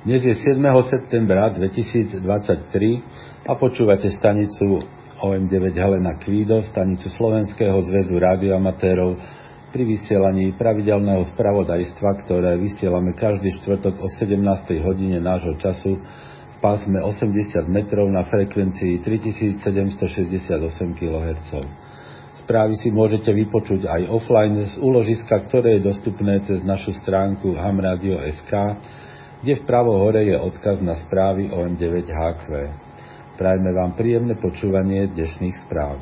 Dnes je 7. septembra 2023 a počúvate stanicu OM9 Helena Kvído, stanicu Slovenského zväzu rádioamatérov pri vysielaní pravidelného spravodajstva, ktoré vysielame každý štvrtok o 17. hodine nášho času v pásme 80 metrov na frekvencii 3768 kHz. Správy si môžete vypočuť aj offline z úložiska, ktoré je dostupné cez našu stránku hamradio.sk kde v pravo hore je odkaz na správy OM9HQ. Prajme vám príjemné počúvanie dnešných správ.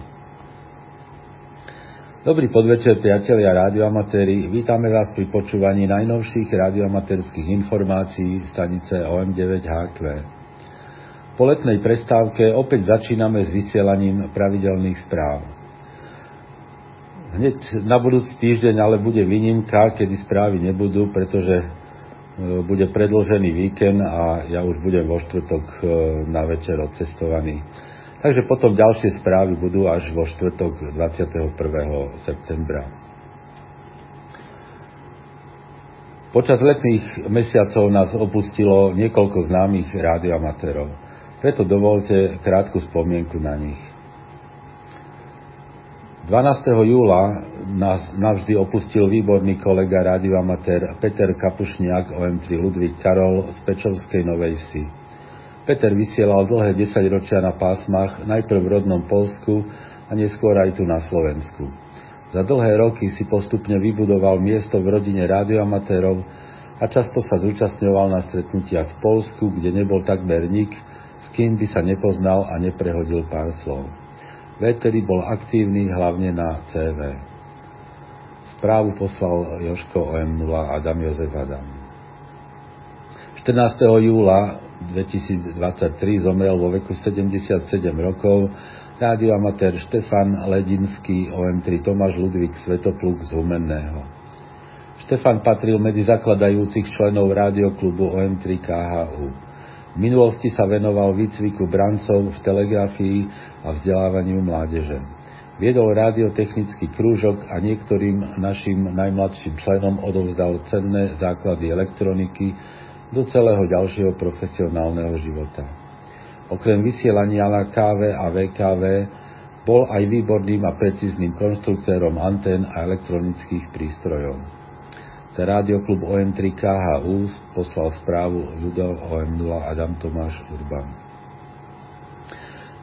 Dobrý podvečer, priatelia radioamatéri. Vítame vás pri počúvaní najnovších radioamatérských informácií stanice OM9HQ. Po letnej prestávke opäť začíname s vysielaním pravidelných správ. Hneď na budúci týždeň ale bude výnimka, kedy správy nebudú, pretože bude predložený víkend a ja už budem vo štvrtok e, na večer odcestovaný. Takže potom ďalšie správy budú až vo štvrtok 21. septembra. Počas letných mesiacov nás opustilo niekoľko známych rádioamatérov. Preto dovolte krátku spomienku na nich. 12. júla nás navždy opustil výborný kolega radioamatér Peter Kapušniak OM3 Ludvík Karol z Pečovskej Novej Vsi. Peter vysielal dlhé 10 ročia na pásmach, najprv v rodnom Polsku a neskôr aj tu na Slovensku. Za dlhé roky si postupne vybudoval miesto v rodine radioamatérov a často sa zúčastňoval na stretnutiach v Polsku, kde nebol takmer nik, s kým by sa nepoznal a neprehodil pár slov. Veteri bol aktívny hlavne na CV. Správu poslal Joško OM0 Adam Jozef Adam. 14. júla 2023 zomrel vo veku 77 rokov rádioamatér Štefan Ledinský OM3 Tomáš Ludvík Svetopluk z Humenného. Štefan patril medzi zakladajúcich členov rádioklubu OM3 KHU. V minulosti sa venoval výcviku brancov v telegrafii a vzdelávaniu mládeže. Viedol radiotechnický krúžok a niektorým našim najmladším členom odovzdal cenné základy elektroniky do celého ďalšieho profesionálneho života. Okrem vysielania na KV a VKV bol aj výborným a precízným konštruktérom antén a elektronických prístrojov. Rádioklub OM3 KHU poslal správu Ľudov OM0 Adam Tomáš Urban.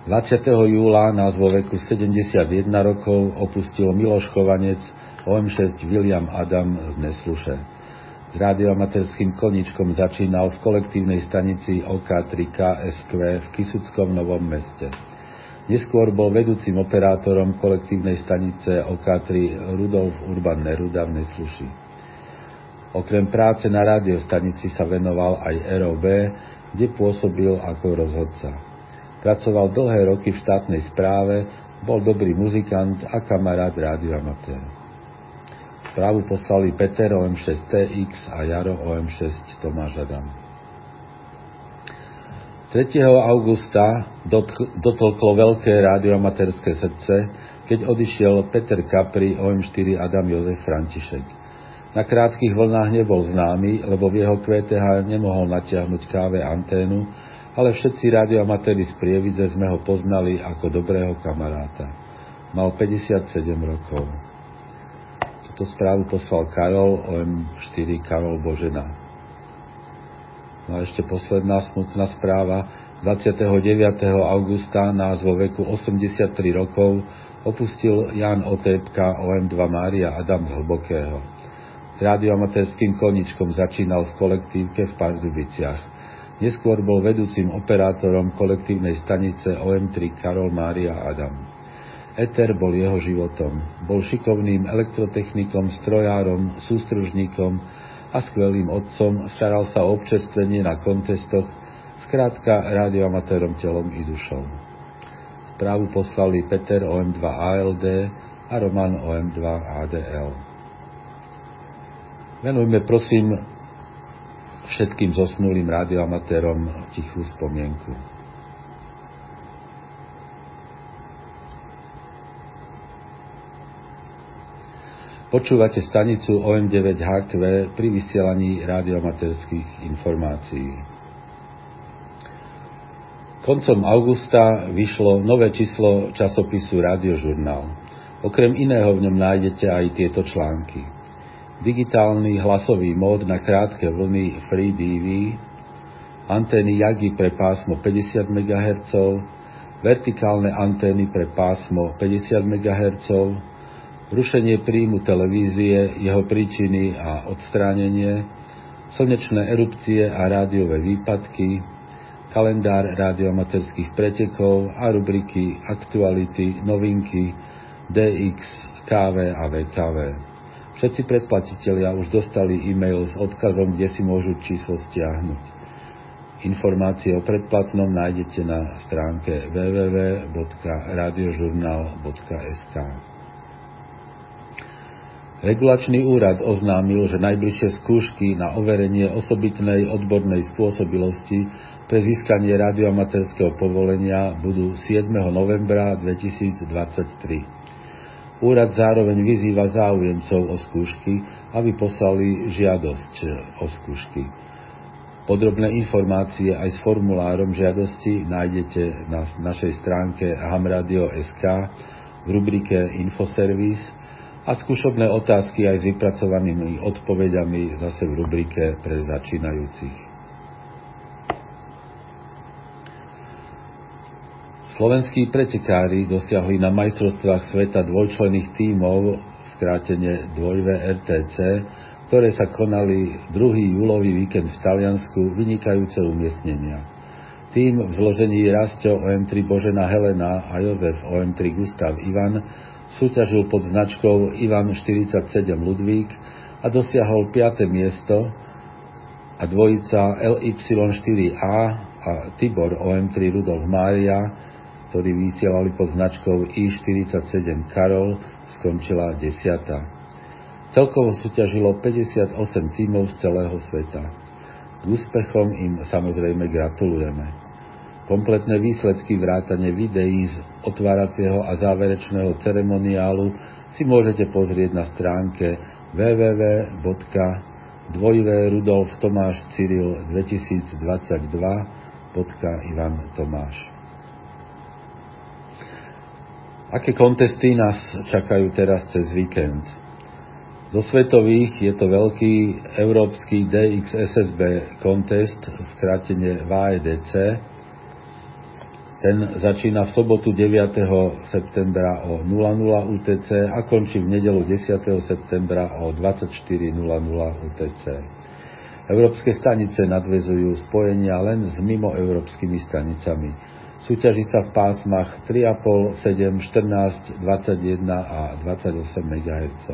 20. júla nás vo veku 71 rokov opustil Miloš Chovanec OM6 William Adam z Nesluše. S rádioamaterským koničkom začínal v kolektívnej stanici OK3 KSQ v Kisuckom Novom meste. Neskôr bol vedúcim operátorom kolektívnej stanice OK3 Rudolf Urban Neruda v Nesluši. Okrem práce na radiostanici sa venoval aj ROB, kde pôsobil ako rozhodca. Pracoval dlhé roky v štátnej správe, bol dobrý muzikant a kamarát radioamatér. Správu poslali Peter OM6TX a Jaro OM6 Tomáš Adam. 3. augusta dotlklo veľké radioamatérske srdce, keď odišiel Peter Capri OM4 Adam Jozef František. Na krátkých vlnách nebol známy, lebo v jeho QTH nemohol natiahnuť káve anténu, ale všetci radioamatéri z Prievidze sme ho poznali ako dobrého kamaráta. Mal 57 rokov. Toto správu poslal Karol, OM4 Karol Božena. No a ešte posledná smutná správa. 29. augusta nás vo veku 83 rokov opustil Jan Otépka OM2 Mária Adam z Hlbokého. S radioamatérským koničkom začínal v kolektívke v Pardubiciach. Neskôr bol vedúcim operátorom kolektívnej stanice OM3 Karol Mária Adam. Eter bol jeho životom. Bol šikovným elektrotechnikom, strojárom, sústružníkom a skvelým otcom, staral sa o občerstvenie na kontestoch, skrátka radioamatérom telom i dušou. Správu poslali Peter OM2 ALD a Roman OM2 ADL. Venujme prosím všetkým zosnulým radioamatérom tichú spomienku. Počúvate stanicu OM9HQ pri vysielaní radioamatérských informácií. Koncom augusta vyšlo nové číslo časopisu Radiožurnál. Okrem iného v ňom nájdete aj tieto články. Digitálny hlasový mód na krátke vlny Free DV, antény Yagi pre pásmo 50 MHz, vertikálne antény pre pásmo 50 MHz, rušenie príjmu televízie, jeho príčiny a odstránenie, slnečné erupcie a rádiové výpadky, kalendár rádiomaterských pretekov a rubriky Aktuality, Novinky, DX, KV a VKV. Všetci predplatitelia už dostali e-mail s odkazom, kde si môžu číslo stiahnuť. Informácie o predplatnom nájdete na stránke www.radiožurnal.sk. Regulačný úrad oznámil, že najbližšie skúšky na overenie osobitnej odbornej spôsobilosti pre získanie radioamatérskeho povolenia budú 7. novembra 2023. Úrad zároveň vyzýva záujemcov o skúšky, aby poslali žiadosť o skúšky. Podrobné informácie aj s formulárom žiadosti nájdete na našej stránke hamradio.sk v rubrike Infoservice a skúšobné otázky aj s vypracovanými odpovediami zase v rubrike pre začínajúcich. Slovenskí pretekári dosiahli na majstrovstvách sveta dvojčlených tímov, skrátene 2RTC, ktoré sa konali 2. júlový víkend v Taliansku, vynikajúce umiestnenia. Tým v zložení Rasto OM3 Božena Helena a Jozef OM3 Gustav Ivan súťažil pod značkou Ivan 47 Ludvík a dosiahol 5. miesto a dvojica LY4A a Tibor OM3 Rudolf Mária, ktorí vysielali pod značkou I47 Karol, skončila 10. Celkovo súťažilo 58 tímov z celého sveta. K úspechom im samozrejme gratulujeme. Kompletné výsledky vrátane videí z otváracieho a záverečného ceremoniálu si môžete pozrieť na stránke www.dvojv.tomáš.cyril2022.ivan Tomáš. Aké kontesty nás čakajú teraz cez víkend? Zo svetových je to veľký európsky DXSSB kontest, skrátenie VAEDC, ten začína v sobotu 9. septembra o 00 UTC a končí v nedelu 10. septembra o 24.00 UTC. Európske stanice nadvezujú spojenia len s mimoeurópskymi stanicami. Súťaží sa v pásmach 3,5, 7, 14, 21 a 28 MHz.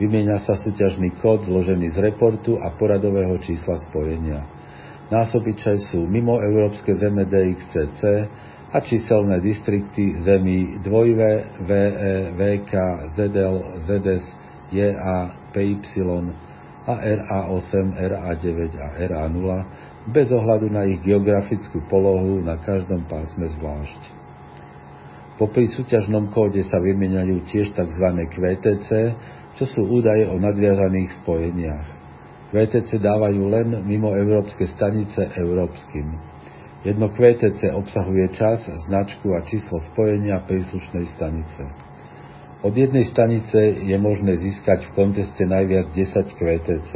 Vymieňa sa súťažný kód zložený z reportu a poradového čísla spojenia. Násobiče sú mimo európske zeme DXCC a číselné distrikty zemí 2V, VE, VK, ZL, ZS, JA, PY a RA8, RA9 a RA0 bez ohľadu na ich geografickú polohu na každom pásme zvlášť. Popri súťažnom kóde sa vymieňajú tiež tzv. QTC, čo sú údaje o nadviazaných spojeniach. QTC dávajú len mimo európske stanice európskym. Jedno QTC obsahuje čas, značku a číslo spojenia príslušnej stanice. Od jednej stanice je možné získať v konteste najviac 10 QTC.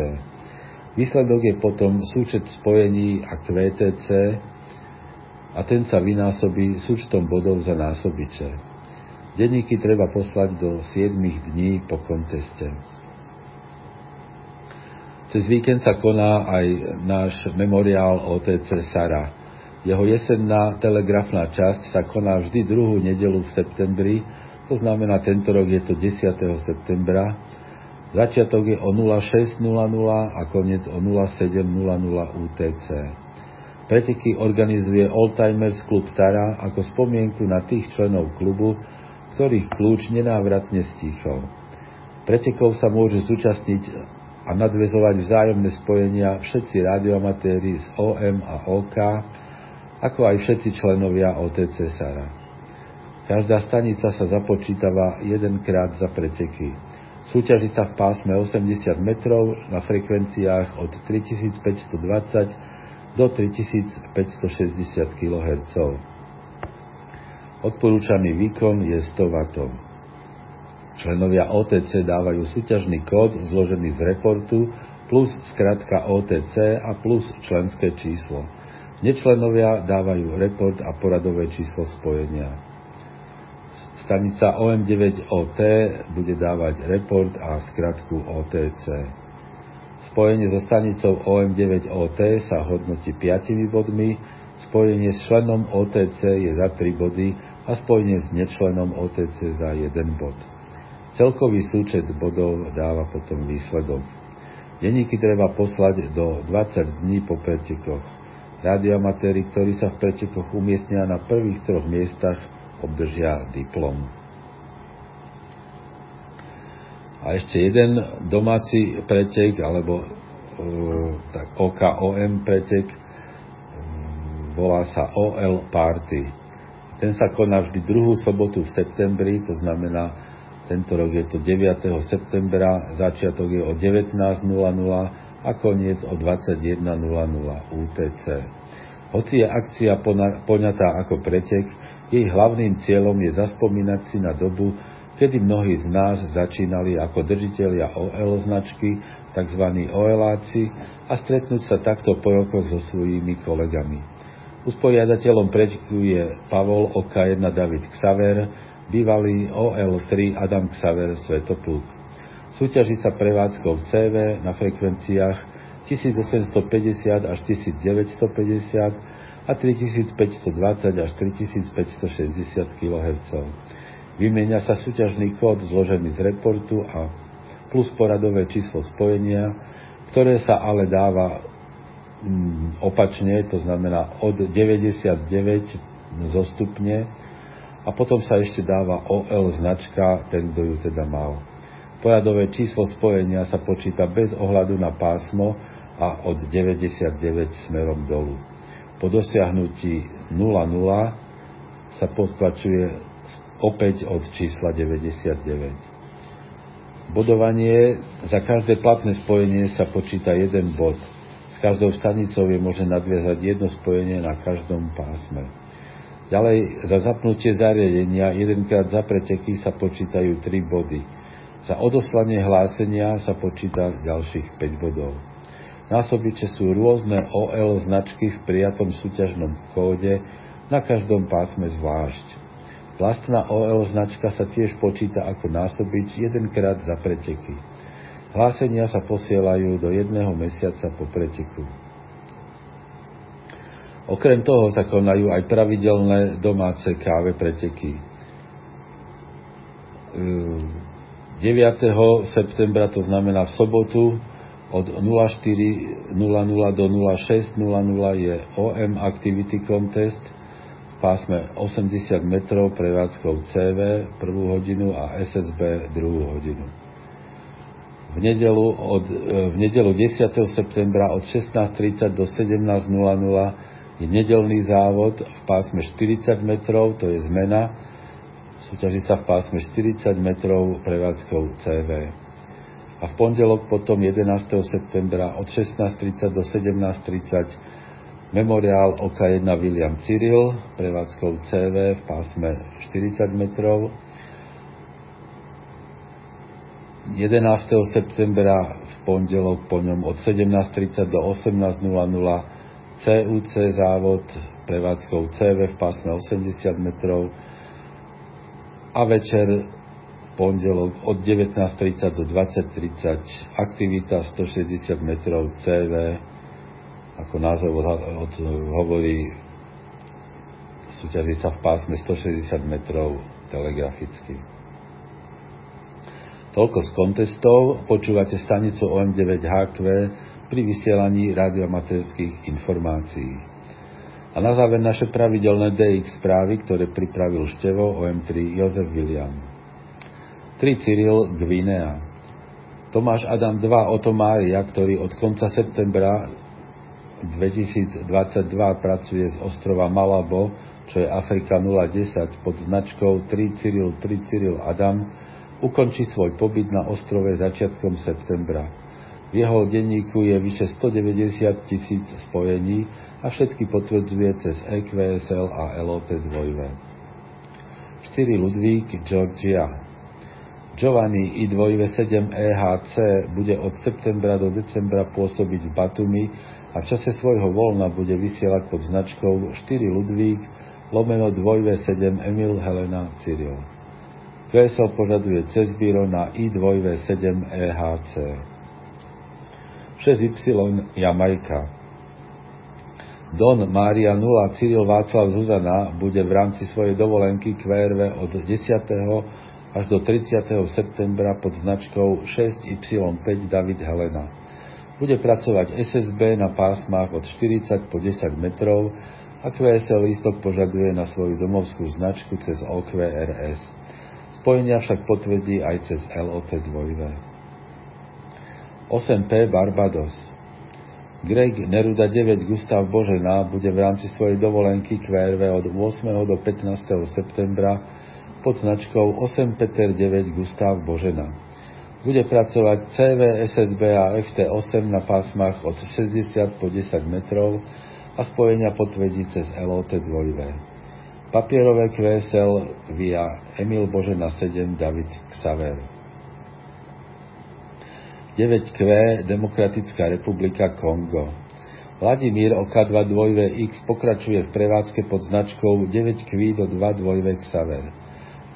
Výsledok je potom súčet spojení a QTC a ten sa vynásobí súčtom bodov za násobiče. Denníky treba poslať do 7 dní po konteste. Cez víkend sa koná aj náš memoriál OTC Sara. Jeho jesenná telegrafná časť sa koná vždy druhú nedelu v septembri, to znamená tento rok je to 10. septembra. Začiatok je o 06.00 a koniec o 07.00 UTC. Preteky organizuje Oldtimers Klub Stara ako spomienku na tých členov klubu, ktorých kľúč nenávratne stíchol. Pretekov sa môžu zúčastniť a nadvezovať vzájomné spojenia všetci radioamatéri z OM a OK, ako aj všetci členovia OTC SARA. Každá stanica sa započítava jedenkrát za preteky. Súťaží sa v pásme 80 metrov na frekvenciách od 3520 do 3560 kHz. Odporúčaný výkon je 100 W. Členovia OTC dávajú súťažný kód zložený z reportu plus skratka OTC a plus členské číslo. Nečlenovia dávajú report a poradové číslo spojenia. Stanica OM9OT bude dávať report a skratku OTC. Spojenie so stanicou OM9OT sa hodnotí 5 bodmi, spojenie s členom OTC je za 3 body a spojenie s nečlenom OTC za 1 bod. Celkový súčet bodov dáva potom výsledok. Denníky treba poslať do 20 dní po pretekoch. Radioamatéri, ktorí sa v pretekoch umiestnia na prvých troch miestach, obdržia diplom. A ešte jeden domáci pretek, alebo e, tak OKOM pretek, volá sa OL Party. Ten sa koná vždy druhú sobotu v septembri, to znamená, tento rok je to 9. septembra, začiatok je o 19.00 a koniec o 21.00 UTC. Hoci je akcia poňatá ako pretek, jej hlavným cieľom je zaspomínať si na dobu, kedy mnohí z nás začínali ako držiteľia OL značky, tzv. OLáci, a stretnúť sa takto po rokoch so svojimi kolegami. Usporiadateľom preteku je Pavol OK1 David Xaver, bývalý OL3 Adam Xaver Svetopluk. Súťaží sa prevádzkou CV na frekvenciách 1850 až 1950 a 3520 až 3560 kHz. Vymieňa sa súťažný kód zložený z reportu a plus poradové číslo spojenia, ktoré sa ale dáva mm, opačne, to znamená od 99 zostupne a potom sa ešte dáva OL značka, ten, kto ju teda mal. Poradové číslo spojenia sa počíta bez ohľadu na pásmo a od 99 smerom dolu. Po dosiahnutí 0,0 sa podplačuje opäť od čísla 99. Bodovanie za každé platné spojenie sa počíta jeden bod. S každou stanicou je možné nadviazať jedno spojenie na každom pásme. Ďalej, za zapnutie zariadenia jedenkrát za preteky sa počítajú 3 body. Za odoslanie hlásenia sa počíta ďalších 5 bodov. Násobiče sú rôzne OL značky v prijatom súťažnom kóde, na každom pásme zvlášť. Vlastná OL značka sa tiež počíta ako násobič jedenkrát za preteky. Hlásenia sa posielajú do jedného mesiaca po preteku. Okrem toho sa konajú aj pravidelné domáce káve preteky. 9. septembra, to znamená v sobotu, od 04.00 do 06.00 je OM Activity Contest v pásme 80 metrov prevádzkou CV prvú hodinu a SSB druhú hodinu. V nedelu, od, v nedelu 10. septembra od 16.30 do 17.00 je nedelný závod v pásme 40 metrov, to je zmena. Súťaží sa v pásme 40 metrov prevádzkou CV a v pondelok potom 11. septembra od 16.30 do 17.30 memoriál OK1 William Cyril prevádzkou CV v pásme 40 metrov. 11. septembra v pondelok po ňom od 17.30 do 18.00 CUC závod prevádzkou CV v pásme 80 metrov a večer pondelok od 19.30 do 20.30 aktivita 160 metrov CV, ako názov od, hovorí, súťaží sa v pásme 160 metrov telegraficky. Toľko z kontestov. Počúvate stanicu OM9HQ pri vysielaní radiomaterských informácií. A na záver naše pravidelné DX správy, ktoré pripravil števo OM3 Jozef William. 3 Cyril Gvinea. Tomáš Adam 2 Oto Mária, ktorý od konca septembra 2022 pracuje z ostrova Malabo, čo je Afrika 010 pod značkou 3 Cyril 3 Cyril Adam, ukončí svoj pobyt na ostrove začiatkom septembra. V jeho denníku je vyše 190 tisíc spojení a všetky potvrdzuje cez EQSL a LOT 2 4 Ludvík, Georgia. Giovanni I2V7 EHC bude od septembra do decembra pôsobiť v Batumi a v čase svojho voľna bude vysielať pod značkou 4 Ludvík lomeno 2V7 Emil Helena Cyril. QSL požaduje cez bíro na I2V7 EHC. 6Y Jamajka Don Mária 0 Cyril Václav Zuzana bude v rámci svojej dovolenky QRV od 10. až do 30. septembra pod značkou 6Y5 David Helena. Bude pracovať SSB na pásmach od 40 po 10 metrov a QSL lístok požaduje na svoju domovskú značku cez OQRS. Spojenia však potvrdí aj cez LOT 2 8P Barbados Greg Neruda 9 Gustav Božena bude v rámci svojej dovolenky QRV od 8. do 15. septembra pod značkou 8 Peter 9 Gustav Božena. Bude pracovať CV, SSB a FT8 na pásmach od 60 po 10 metrov a spojenia potvrdí cez LOT 2 Papierové QSL via Emil Božena 7 David Xaver. 9Q Demokratická republika Kongo. Vladimír OK2 2X pokračuje v prevádzke pod značkou 9Q do 2 2 Xaver.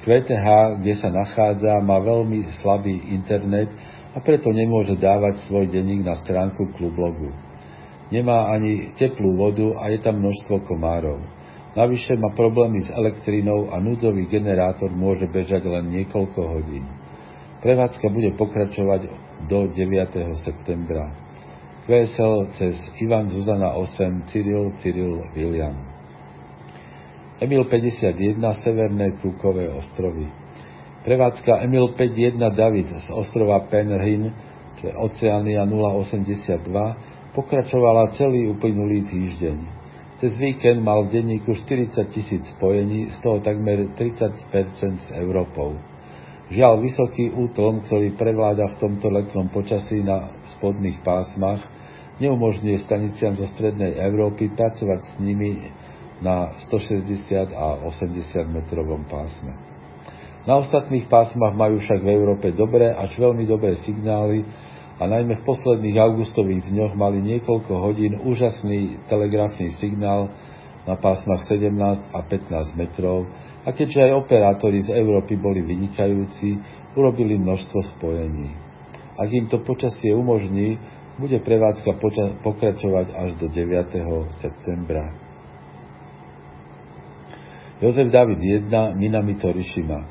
QTH, kde sa nachádza, má veľmi slabý internet a preto nemôže dávať svoj denník na stránku klublogu. Nemá ani teplú vodu a je tam množstvo komárov. Navyše má problémy s elektrínou a núdzový generátor môže bežať len niekoľko hodín. Prevádzka bude pokračovať do 9. septembra. QSL cez Ivan Zuzana 8, Cyril, Cyril, William. Emil 51, Severné Kúkové ostrovy. Prevádzka Emil 51 David z ostrova Penrhin, čo je Oceania 082, pokračovala celý uplynulý týždeň. Cez víkend mal v denníku 40 tisíc spojení, z toho takmer 30% s Európou. Žiaľ, vysoký útlm, ktorý prevláda v tomto letnom počasí na spodných pásmach, neumožňuje staniciam zo strednej Európy pracovať s nimi na 160 a 80 metrovom pásme. Na ostatných pásmach majú však v Európe dobré až veľmi dobré signály a najmä v posledných augustových dňoch mali niekoľko hodín úžasný telegrafný signál na pásmach 17 a 15 metrov, a keďže aj operátori z Európy boli vynikajúci, urobili množstvo spojení. Ak im to počasie umožní, bude prevádzka pokračovať až do 9. septembra. Jozef David 1, Minami Torishima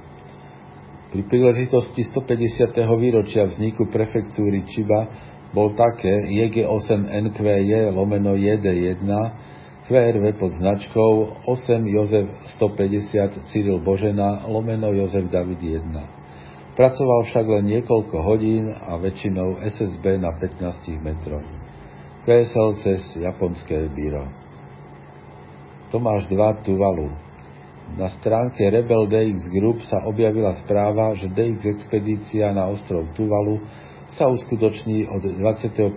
Pri príležitosti 150. výročia vzniku prefektúry Chiba bol také JG8NQJ lomeno JD1 QRV pod značkou 8 Jozef 150 Cyril Božena lomeno Jozef David 1. Pracoval však len niekoľko hodín a väčšinou SSB na 15 metroch. PSL cez japonské bíro. Tomáš 2 Tuvalu. Na stránke Rebel DX Group sa objavila správa, že DX expedícia na ostrov Tuvalu sa uskutoční od 21.9.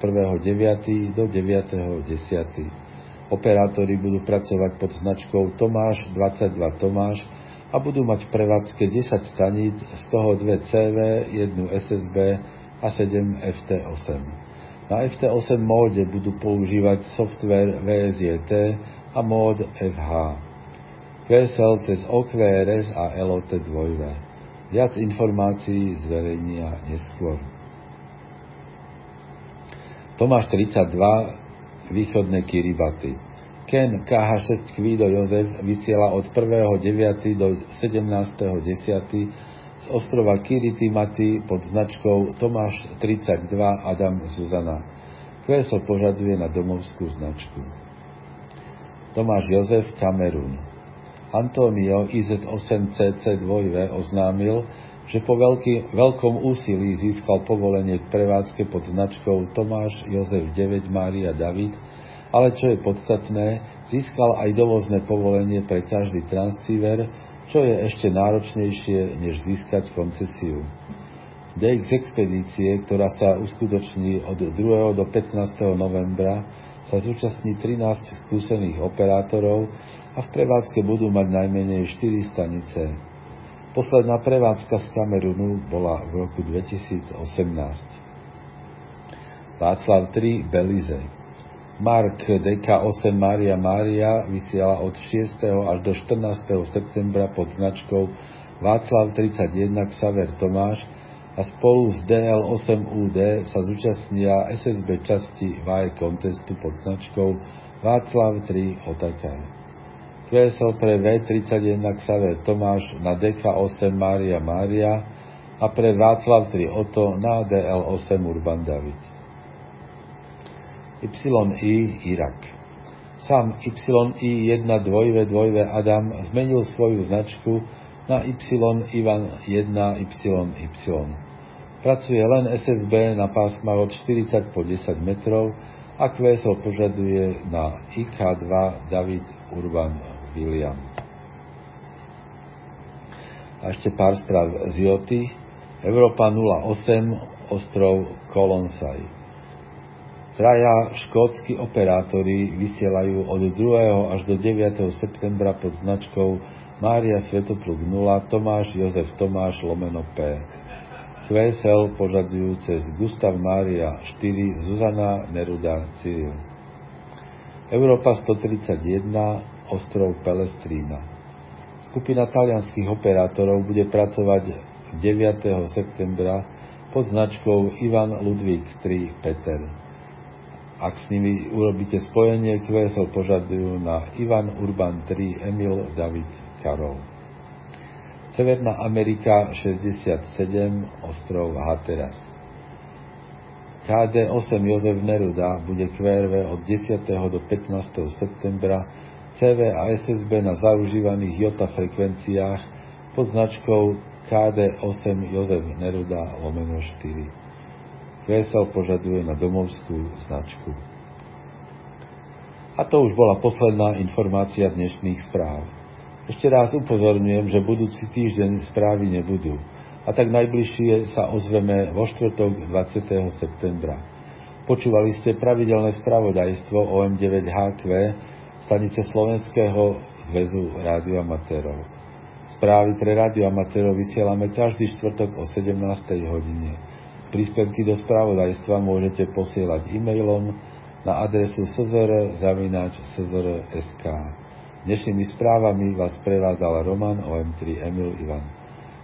do 9.10. Operátori budú pracovať pod značkou Tomáš 22 Tomáš a budú mať v prevádzke 10 staníc, z toho 2 CV, 1 SSB a 7 FT8. Na FT8 móde budú používať software VSJT a mód FH. QSL cez OQRS a LOT 2. Viac informácií zverejnia neskôr. Tomáš 32 východné Kiribati. Ken KH6 Kvído Jozef vysiela od 1.9. do 17.10. z ostrova Kiritimati pod značkou Tomáš 32 Adam Zuzana. QSL požaduje na domovskú značku. Tomáš Jozef Kamerun Antonio IZ8CC2V oznámil, že po veľký, veľkom úsilí získal povolenie k prevádzke pod značkou Tomáš Jozef 9 Mária David, ale čo je podstatné, získal aj dovozné povolenie pre každý transceiver, čo je ešte náročnejšie, než získať koncesiu. DX expedície, ktorá sa uskutoční od 2. do 15. novembra, sa zúčastní 13 skúsených operátorov a v prevádzke budú mať najmenej 4 stanice. Posledná prevádzka z Kamerunu bola v roku 2018. Václav 3 Belize Mark DK8 Maria Mária vysiela od 6. až do 14. septembra pod značkou Václav 31 Xaver Tomáš a spolu s DL8UD sa zúčastnia SSB časti VAE contestu pod značkou Václav 3 Otakar. QSL pre V31 Xaver Tomáš na DK8 Mária Mária a pre Václav 3 Oto na DL8 Urban David. YI Irak Sám YI1 dvojve dvojve Adam zmenil svoju značku na Y Ivan 1 YY. Pracuje len SSB na pásmach od 40 po 10 metrov a QSL požaduje na IK2 David Urban William. A ešte pár správ z Joty. Európa 08, ostrov Kolonsaj. Traja škótsky operátori vysielajú od 2. až do 9. septembra pod značkou Mária Svetopluk 0 Tomáš Jozef Tomáš lomeno P. QSL požadujú cez Gustav Mária 4 Zuzana Neruda Cyril. Európa 131 ostrov Pelestrína. Skupina talianských operátorov bude pracovať 9. septembra pod značkou Ivan Ludvík 3 Peter. Ak s nimi urobíte spojenie, QSL požadujú na Ivan Urban 3 Emil David Karol. Severná Amerika 67, ostrov Hatteras. KD8 Jozef Neruda bude QRV od 10. do 15. septembra CV a SSB na zaužívaných JOTA frekvenciách pod značkou KD8 Jozef Neruda lomeno 4. QSL požaduje na domovskú značku. A to už bola posledná informácia dnešných správ. Ešte raz upozorňujem, že budúci týždeň správy nebudú. A tak najbližšie sa ozveme vo štvrtok 20. septembra. Počúvali ste pravidelné spravodajstvo OM9HQ stanice Slovenského zväzu rádioamatérov. Správy pre rádioamatérov vysielame každý štvrtok o 17. hodine. Príspevky do spravodajstva môžete posielať e-mailom na adresu szr.sk. Dnešnými správami vás prevádzal Roman OM3 Emil Ivan.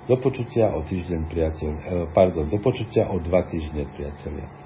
Do počutia o týždeň priateľ, eh, pardon, do počutia o dva týždne priateľia.